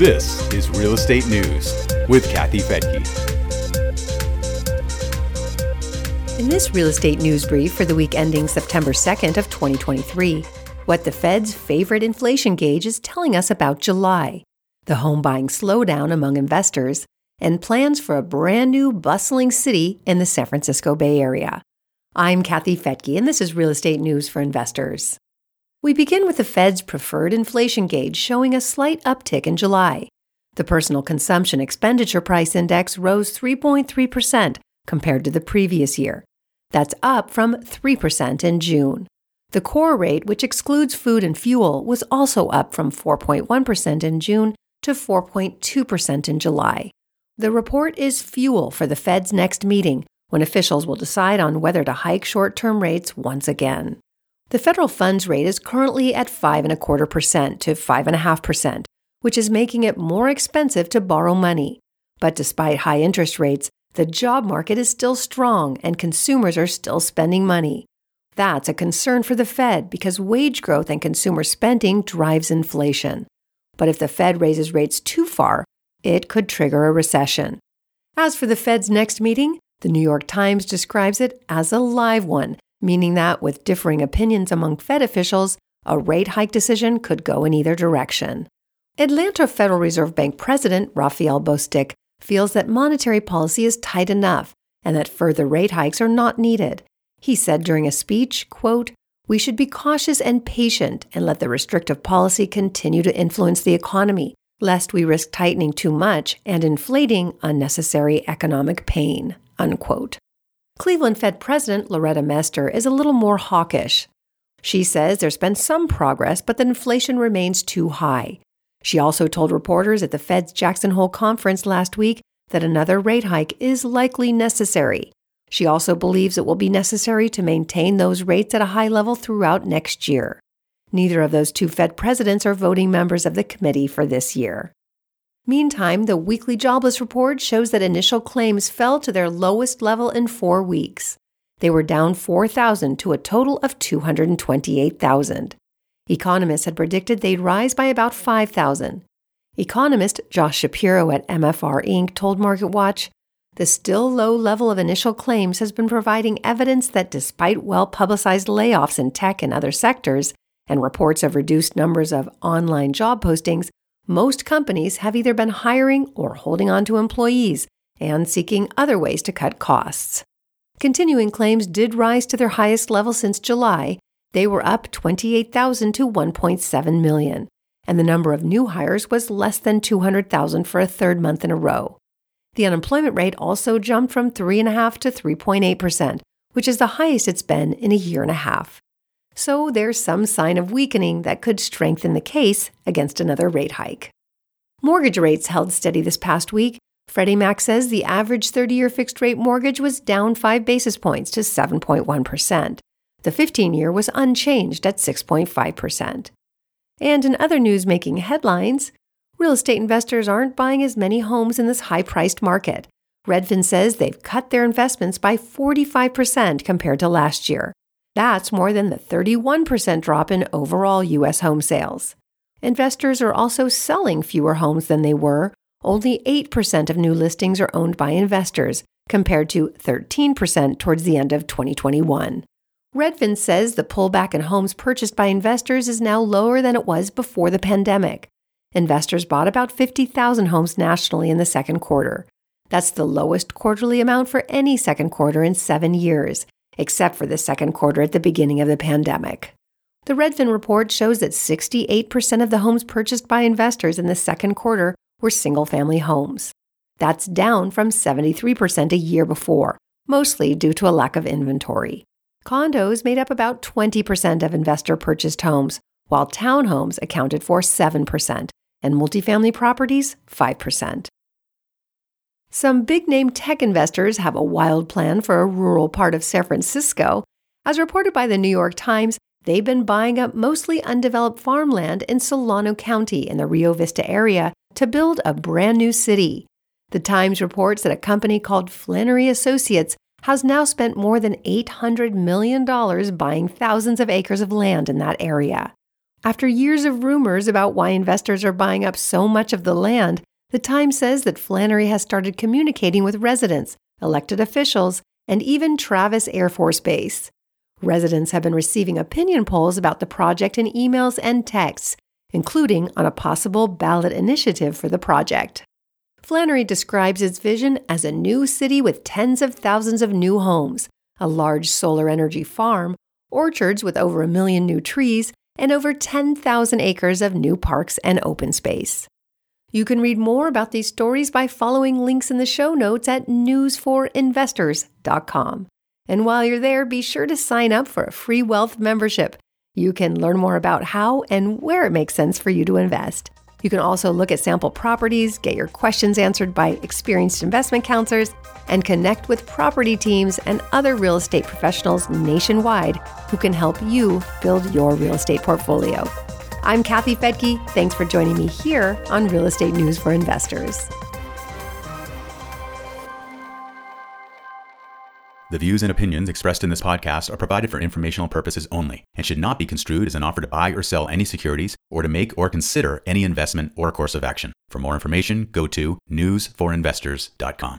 This is Real Estate News with Kathy Fettke. In this real estate news brief for the week ending September 2nd of 2023, what the Fed's favorite inflation gauge is telling us about July, the home buying slowdown among investors, and plans for a brand new bustling city in the San Francisco Bay Area. I'm Kathy Fettke, and this is Real Estate News for Investors. We begin with the Fed's preferred inflation gauge showing a slight uptick in July. The Personal Consumption Expenditure Price Index rose 3.3% compared to the previous year. That's up from 3% in June. The core rate, which excludes food and fuel, was also up from 4.1% in June to 4.2% in July. The report is fuel for the Fed's next meeting, when officials will decide on whether to hike short term rates once again. The federal funds rate is currently at 5.25% to 5.5%, which is making it more expensive to borrow money. But despite high interest rates, the job market is still strong and consumers are still spending money. That's a concern for the Fed because wage growth and consumer spending drives inflation. But if the Fed raises rates too far, it could trigger a recession. As for the Fed's next meeting, the New York Times describes it as a live one meaning that with differing opinions among Fed officials, a rate hike decision could go in either direction. Atlanta Federal Reserve Bank President Raphael Bostic feels that monetary policy is tight enough and that further rate hikes are not needed. He said during a speech, quote, "We should be cautious and patient and let the restrictive policy continue to influence the economy, lest we risk tightening too much and inflating unnecessary economic pain." Unquote. Cleveland Fed President Loretta Mester is a little more hawkish. She says there's been some progress, but that inflation remains too high. She also told reporters at the Fed's Jackson Hole conference last week that another rate hike is likely necessary. She also believes it will be necessary to maintain those rates at a high level throughout next year. Neither of those two Fed presidents are voting members of the committee for this year. Meantime, the weekly jobless report shows that initial claims fell to their lowest level in four weeks. They were down 4,000 to a total of 228,000. Economists had predicted they'd rise by about 5,000. Economist Josh Shapiro at MFR Inc. told MarketWatch the still low level of initial claims has been providing evidence that despite well publicized layoffs in tech and other sectors, and reports of reduced numbers of online job postings, most companies have either been hiring or holding on to employees and seeking other ways to cut costs. Continuing claims did rise to their highest level since July. They were up 28,000 to 1.7 million, and the number of new hires was less than 200,000 for a third month in a row. The unemployment rate also jumped from 3.5 to 3.8%, which is the highest it's been in a year and a half so there's some sign of weakening that could strengthen the case against another rate hike. Mortgage rates held steady this past week. Freddie Mac says the average 30 year fixed rate mortgage was down 5 basis points to 7.1%. The 15 year was unchanged at 6.5%. And in other news making headlines, real estate investors aren't buying as many homes in this high priced market. Redfin says they've cut their investments by 45% compared to last year. That's more than the 31% drop in overall U.S. home sales. Investors are also selling fewer homes than they were. Only 8% of new listings are owned by investors, compared to 13% towards the end of 2021. Redfin says the pullback in homes purchased by investors is now lower than it was before the pandemic. Investors bought about 50,000 homes nationally in the second quarter. That's the lowest quarterly amount for any second quarter in seven years, except for the second quarter at the beginning of the pandemic. The Redfin report shows that 68% of the homes purchased by investors in the second quarter were single family homes. That's down from 73% a year before, mostly due to a lack of inventory. Condos made up about 20% of investor purchased homes, while townhomes accounted for 7%, and multifamily properties 5%. Some big name tech investors have a wild plan for a rural part of San Francisco. As reported by the New York Times, they've been buying up mostly undeveloped farmland in Solano County in the Rio Vista area to build a brand new city. The Times reports that a company called Flannery Associates has now spent more than $800 million buying thousands of acres of land in that area. After years of rumors about why investors are buying up so much of the land, the Times says that Flannery has started communicating with residents, elected officials, and even Travis Air Force Base. Residents have been receiving opinion polls about the project in emails and texts, including on a possible ballot initiative for the project. Flannery describes its vision as a new city with tens of thousands of new homes, a large solar energy farm, orchards with over a million new trees, and over 10,000 acres of new parks and open space. You can read more about these stories by following links in the show notes at newsforinvestors.com. And while you're there, be sure to sign up for a free wealth membership. You can learn more about how and where it makes sense for you to invest. You can also look at sample properties, get your questions answered by experienced investment counselors, and connect with property teams and other real estate professionals nationwide who can help you build your real estate portfolio. I'm Kathy Fettke. Thanks for joining me here on Real Estate News for Investors. The views and opinions expressed in this podcast are provided for informational purposes only and should not be construed as an offer to buy or sell any securities or to make or consider any investment or course of action. For more information, go to newsforinvestors.com.